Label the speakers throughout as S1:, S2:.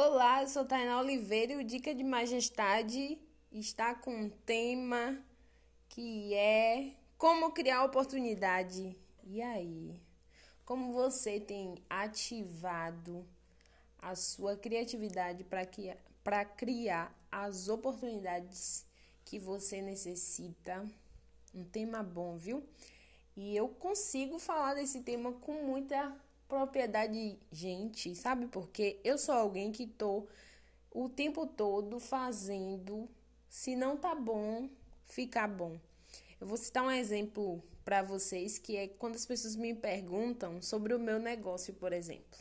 S1: Olá, eu sou Tainá Oliveira e o Dica de Majestade está com um tema que é como criar oportunidade. E aí? Como você tem ativado a sua criatividade para criar as oportunidades que você necessita? Um tema bom, viu? E eu consigo falar desse tema com muita propriedade, gente, sabe? Porque eu sou alguém que tô o tempo todo fazendo, se não tá bom, ficar bom. Eu vou citar um exemplo para vocês que é quando as pessoas me perguntam sobre o meu negócio, por exemplo.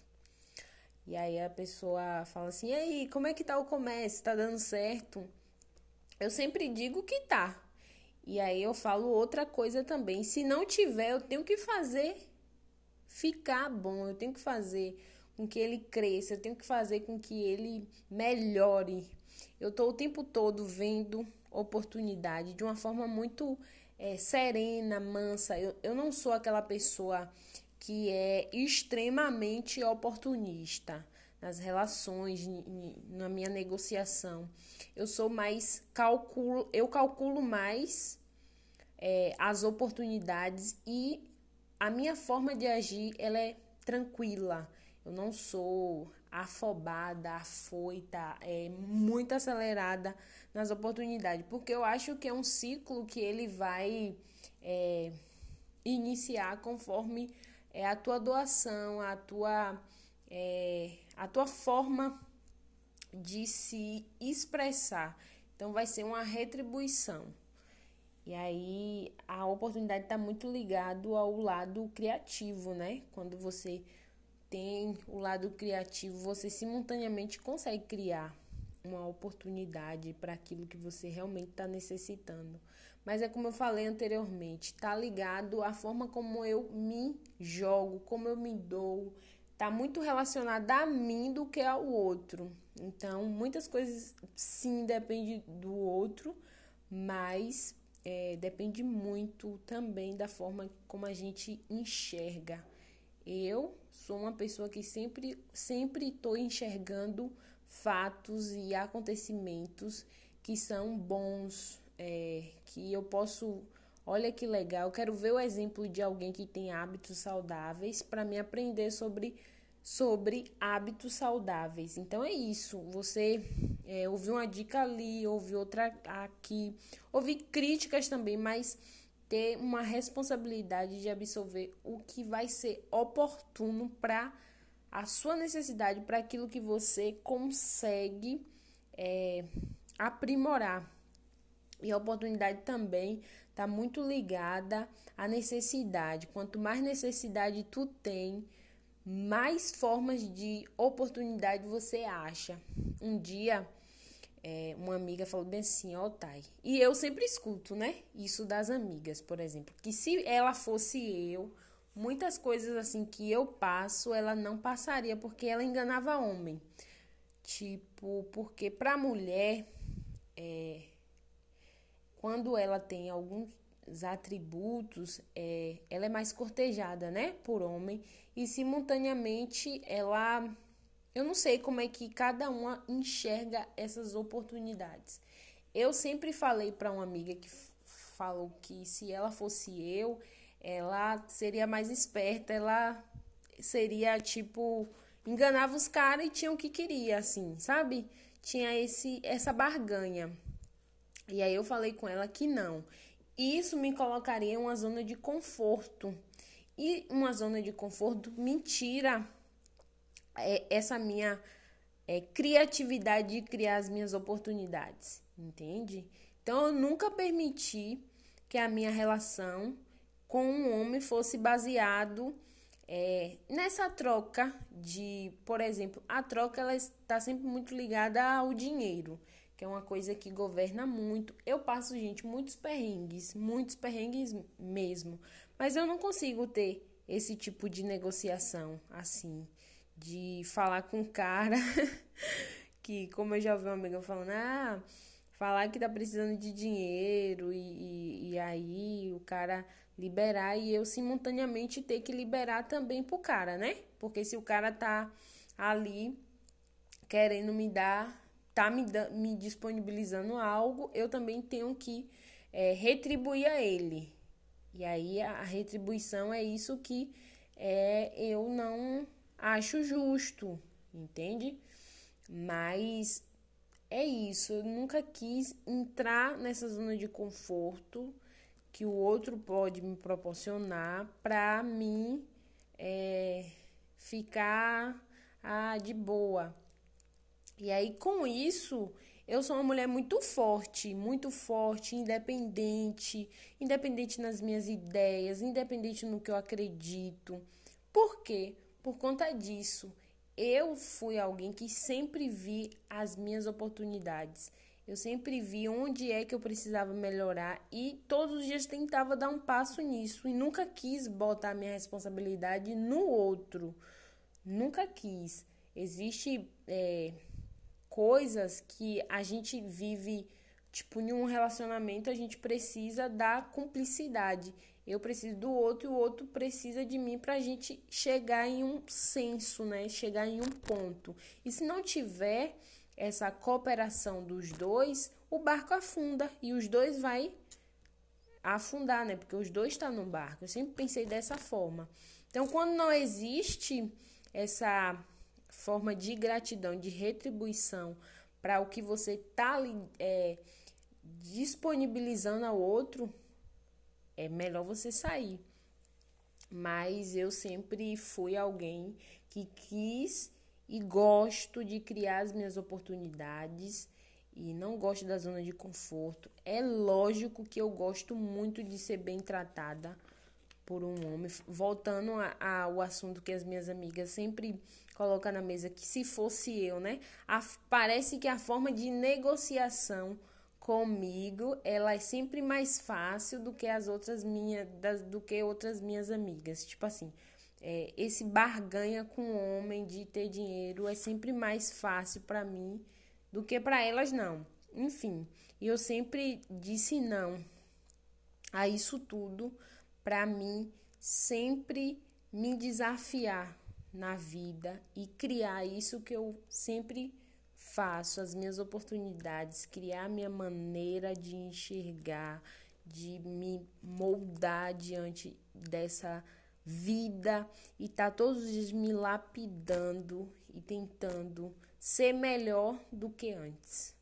S1: E aí a pessoa fala assim: "E aí, como é que tá o comércio? Tá dando certo?" Eu sempre digo que tá. E aí eu falo outra coisa também. Se não tiver, eu tenho que fazer ficar bom, eu tenho que fazer com que ele cresça, eu tenho que fazer com que ele melhore. Eu estou o tempo todo vendo oportunidade de uma forma muito é, serena, mansa. Eu, eu não sou aquela pessoa que é extremamente oportunista nas relações, na minha negociação. Eu sou mais calculo, eu calculo mais é, as oportunidades e a minha forma de agir ela é tranquila. Eu não sou afobada, afoita, é muito acelerada nas oportunidades, porque eu acho que é um ciclo que ele vai é, iniciar conforme é, a tua doação, a tua, é, a tua forma de se expressar. Então vai ser uma retribuição. E aí a oportunidade está muito ligado ao lado criativo, né? Quando você tem o lado criativo, você simultaneamente consegue criar uma oportunidade para aquilo que você realmente está necessitando. Mas é como eu falei anteriormente, tá ligado à forma como eu me jogo, como eu me dou, tá muito relacionado a mim do que ao outro. Então, muitas coisas sim depende do outro, mas é, depende muito também da forma como a gente enxerga. Eu sou uma pessoa que sempre sempre estou enxergando fatos e acontecimentos que são bons, é, que eu posso Olha que legal, quero ver o exemplo de alguém que tem hábitos saudáveis para me aprender sobre sobre hábitos saudáveis. Então é isso. Você é, ouviu uma dica ali, ouviu outra aqui, ouvi críticas também, mas ter uma responsabilidade de absorver o que vai ser oportuno para a sua necessidade, para aquilo que você consegue é, aprimorar. E a oportunidade também está muito ligada à necessidade. Quanto mais necessidade tu tem, mais formas de oportunidade você acha. Um dia, é, uma amiga falou bem assim, ó, oh, Thay. E eu sempre escuto, né? Isso das amigas, por exemplo. Que se ela fosse eu, muitas coisas assim que eu passo, ela não passaria, porque ela enganava homem. Tipo, porque pra mulher, é, quando ela tem alguns atributos, é, ela é mais cortejada, né, por homem e simultaneamente ela eu não sei como é que cada uma enxerga essas oportunidades. Eu sempre falei para uma amiga que falou que se ela fosse eu, ela seria mais esperta, ela seria tipo enganava os caras e tinha o que queria, assim, sabe? Tinha esse essa barganha. E aí eu falei com ela que não. Isso me colocaria em uma zona de conforto. E uma zona de conforto me tira é, essa minha é, criatividade de criar as minhas oportunidades, entende? Então eu nunca permiti que a minha relação com um homem fosse baseado é, nessa troca de, por exemplo, a troca ela está sempre muito ligada ao dinheiro que é uma coisa que governa muito. Eu passo, gente, muitos perrengues, muitos perrengues mesmo, mas eu não consigo ter esse tipo de negociação assim, de falar com o cara que, como eu já ouvi uma amiga falando, ah, falar que tá precisando de dinheiro e, e, e aí o cara liberar e eu simultaneamente ter que liberar também pro cara, né? Porque se o cara tá ali querendo me dar, tá me, me disponibilizando algo, eu também tenho que é, retribuir a ele. E aí a retribuição é isso que é, eu não acho justo, entende? Mas é isso, eu nunca quis entrar nessa zona de conforto que o outro pode me proporcionar para mim é, ficar ah, de boa. E aí, com isso, eu sou uma mulher muito forte, muito forte, independente, independente nas minhas ideias, independente no que eu acredito. Por quê? Por conta disso, eu fui alguém que sempre vi as minhas oportunidades. Eu sempre vi onde é que eu precisava melhorar e todos os dias tentava dar um passo nisso e nunca quis botar a minha responsabilidade no outro. Nunca quis. Existe é, coisas que a gente vive, tipo, em um relacionamento, a gente precisa da cumplicidade. Eu preciso do outro e o outro precisa de mim para a gente chegar em um senso, né? Chegar em um ponto. E se não tiver essa cooperação dos dois, o barco afunda e os dois vai afundar, né? Porque os dois estão tá no barco. Eu sempre pensei dessa forma. Então, quando não existe essa forma de gratidão, de retribuição para o que você está é, disponibilizando ao outro, é melhor você sair. Mas eu sempre fui alguém que quis e gosto de criar as minhas oportunidades e não gosto da zona de conforto. É lógico que eu gosto muito de ser bem tratada por um homem. Voltando ao assunto que as minhas amigas sempre colocam na mesa, que se fosse eu, né? A, parece que a forma de negociação comigo ela é sempre mais fácil do que as outras minhas, do que outras minhas amigas. Tipo assim, é, esse barganha com o homem de ter dinheiro é sempre mais fácil para mim do que para elas não. Enfim, eu sempre disse não a isso tudo para mim sempre me desafiar na vida e criar isso que eu sempre faço, as minhas oportunidades, criar a minha maneira de enxergar, de me moldar diante dessa vida e tá todos os dias me lapidando e tentando ser melhor do que antes.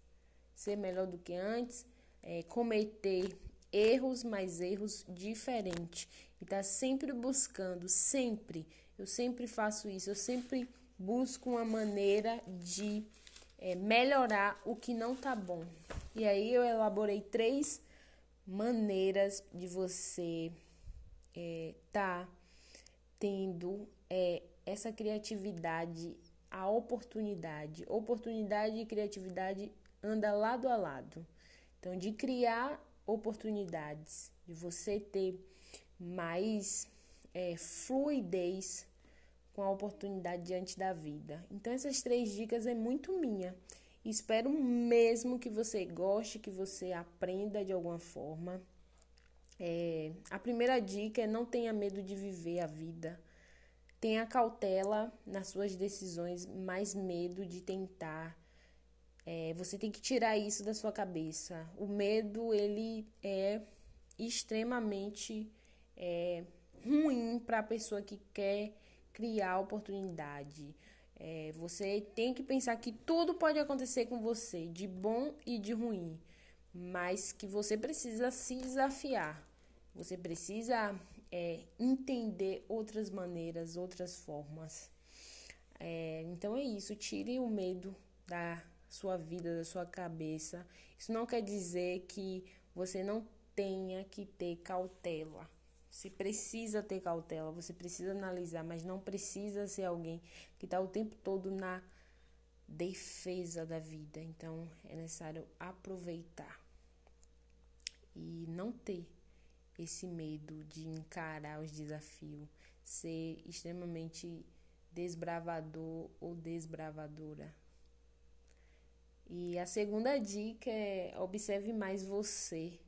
S1: Ser melhor do que antes, é, cometer erros, mas erros diferentes. E tá sempre buscando, sempre, eu sempre faço isso, eu sempre busco uma maneira de é, melhorar o que não tá bom. E aí eu elaborei três maneiras de você é, tá tendo é, essa criatividade, a oportunidade. Oportunidade e criatividade anda lado a lado. Então, de criar oportunidades, de você ter mais é, fluidez com a oportunidade diante da vida. Então, essas três dicas é muito minha. Espero mesmo que você goste, que você aprenda de alguma forma. É, a primeira dica é não tenha medo de viver a vida. Tenha cautela nas suas decisões, mais medo de tentar. É, você tem que tirar isso da sua cabeça. O medo, ele é extremamente é, ruim para a pessoa que quer criar oportunidade. É, você tem que pensar que tudo pode acontecer com você, de bom e de ruim mas que você precisa se desafiar. Você precisa é, entender outras maneiras, outras formas. É, então é isso, tire o medo da sua vida, da sua cabeça. Isso não quer dizer que você não tenha que ter cautela. Você precisa ter cautela, você precisa analisar, mas não precisa ser alguém que está o tempo todo na defesa da vida. Então é necessário aproveitar e não ter esse medo de encarar os desafios, ser extremamente desbravador ou desbravadora. E a segunda dica é observe mais você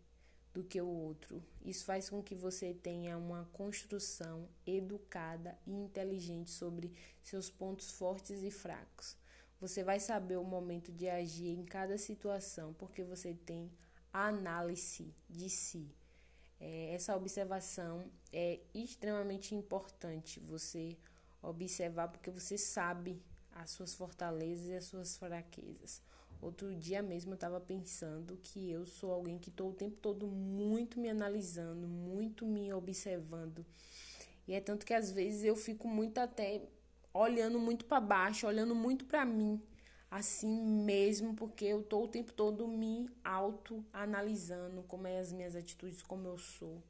S1: do que o outro. Isso faz com que você tenha uma construção educada e inteligente sobre seus pontos fortes e fracos. Você vai saber o momento de agir em cada situação, porque você tem análise de si. É, essa observação é extremamente importante. Você observar porque você sabe as suas fortalezas e as suas fraquezas. Outro dia mesmo eu estava pensando que eu sou alguém que estou o tempo todo muito me analisando, muito me observando. E é tanto que às vezes eu fico muito até olhando muito para baixo, olhando muito para mim, assim mesmo, porque eu estou o tempo todo me auto-analisando como é as minhas atitudes, como eu sou.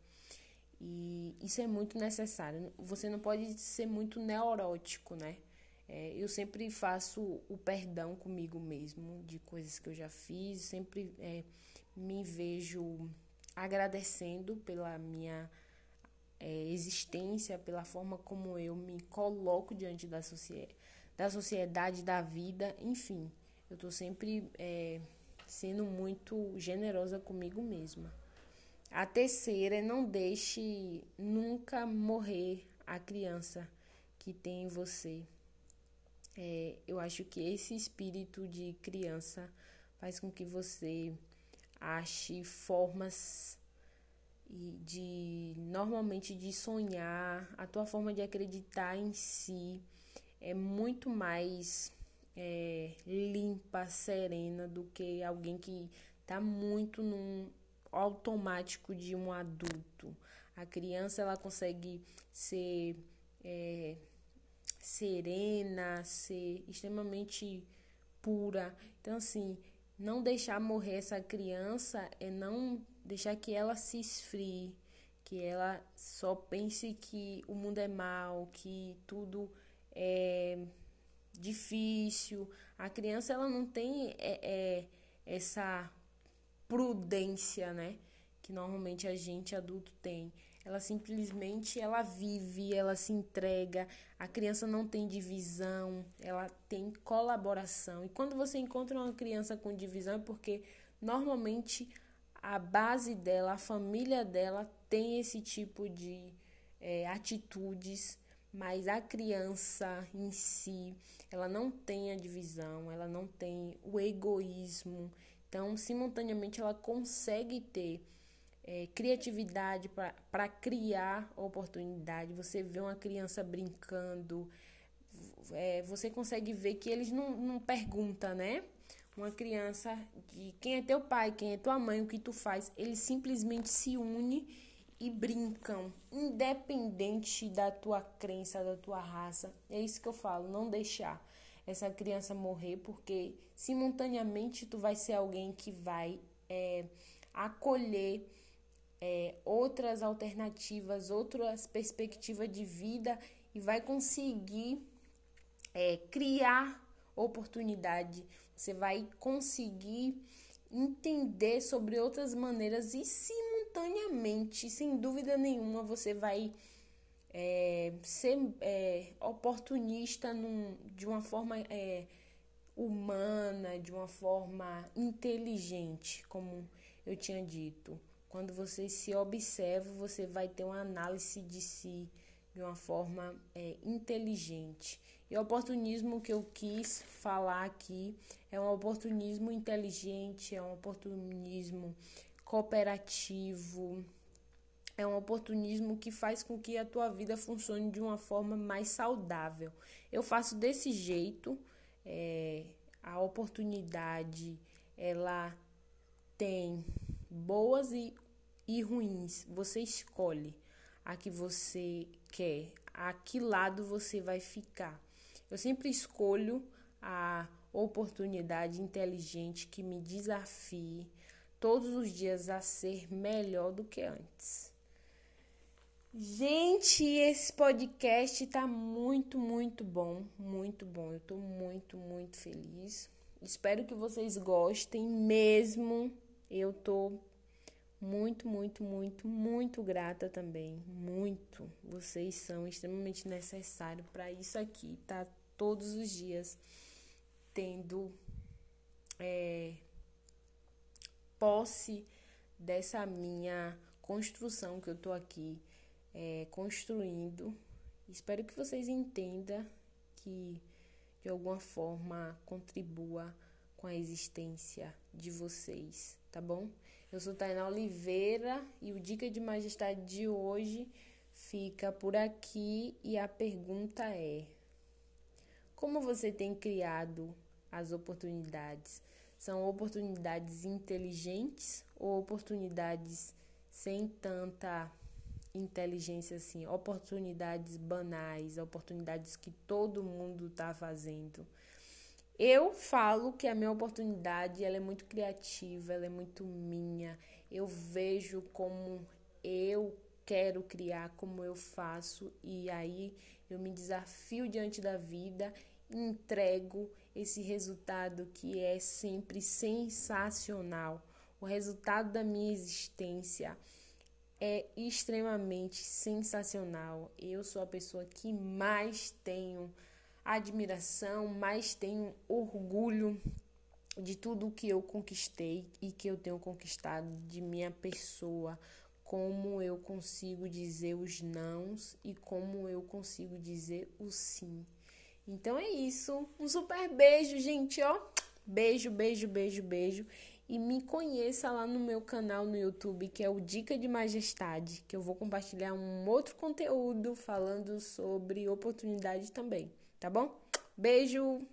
S1: E isso é muito necessário. Você não pode ser muito neurótico, né? É, eu sempre faço o perdão comigo mesmo de coisas que eu já fiz, sempre é, me vejo agradecendo pela minha é, existência, pela forma como eu me coloco diante da, socie da sociedade, da vida, enfim. Eu estou sempre é, sendo muito generosa comigo mesma. A terceira é não deixe nunca morrer a criança que tem em você. É, eu acho que esse espírito de criança faz com que você ache formas de normalmente de sonhar, a tua forma de acreditar em si é muito mais é, limpa, serena do que alguém que está muito num automático de um adulto. A criança ela consegue ser é, serena, ser extremamente pura. Então, assim, não deixar morrer essa criança é não deixar que ela se esfrie, que ela só pense que o mundo é mal, que tudo é difícil. A criança ela não tem é, é, essa prudência, né? Que normalmente a gente adulto tem. Ela simplesmente ela vive, ela se entrega. A criança não tem divisão, ela tem colaboração. E quando você encontra uma criança com divisão é porque normalmente a base dela, a família dela tem esse tipo de é, atitudes, mas a criança em si, ela não tem a divisão, ela não tem o egoísmo. Então, simultaneamente, ela consegue ter é, criatividade para criar oportunidade. Você vê uma criança brincando, é, você consegue ver que eles não, não perguntam, né? Uma criança de quem é teu pai, quem é tua mãe, o que tu faz, eles simplesmente se unem e brincam, independente da tua crença, da tua raça. É isso que eu falo, não deixar essa criança morrer, porque simultaneamente tu vai ser alguém que vai é, acolher é, outras alternativas, outras perspectivas de vida e vai conseguir é, criar oportunidade. Você vai conseguir entender sobre outras maneiras e simultaneamente, sem dúvida nenhuma, você vai é, ser é, oportunista num, de uma forma é, humana, de uma forma inteligente, como eu tinha dito. Quando você se observa, você vai ter uma análise de si de uma forma é, inteligente. E o oportunismo que eu quis falar aqui é um oportunismo inteligente, é um oportunismo cooperativo, é um oportunismo que faz com que a tua vida funcione de uma forma mais saudável. Eu faço desse jeito, é, a oportunidade ela tem boas e, e ruins. Você escolhe a que você quer, a que lado você vai ficar. Eu sempre escolho a oportunidade inteligente que me desafie todos os dias a ser melhor do que antes. Gente, esse podcast tá muito, muito bom, muito bom. Eu tô muito, muito feliz. Espero que vocês gostem mesmo. Eu tô muito, muito, muito, muito grata também. Muito. Vocês são extremamente necessários para isso aqui, tá? Todos os dias tendo é, posse dessa minha construção que eu tô aqui é, construindo. Espero que vocês entendam que de alguma forma contribua com a existência de vocês, tá bom? Eu sou Tainá Oliveira e o Dica de Majestade de hoje fica por aqui e a pergunta é: como você tem criado as oportunidades? São oportunidades inteligentes ou oportunidades sem tanta inteligência assim, oportunidades banais, oportunidades que todo mundo está fazendo. Eu falo que a minha oportunidade ela é muito criativa, ela é muito minha. Eu vejo como eu quero criar, como eu faço e aí eu me desafio diante da vida, entrego esse resultado que é sempre sensacional. O resultado da minha existência é extremamente sensacional. Eu sou a pessoa que mais tenho admiração, mais tenho orgulho de tudo que eu conquistei e que eu tenho conquistado de minha pessoa, como eu consigo dizer os nãos e como eu consigo dizer o sim. Então é isso. Um super beijo, gente, ó. Beijo, beijo, beijo, beijo e me conheça lá no meu canal no YouTube, que é o Dica de Majestade, que eu vou compartilhar um outro conteúdo falando sobre oportunidade também, tá bom? Beijo!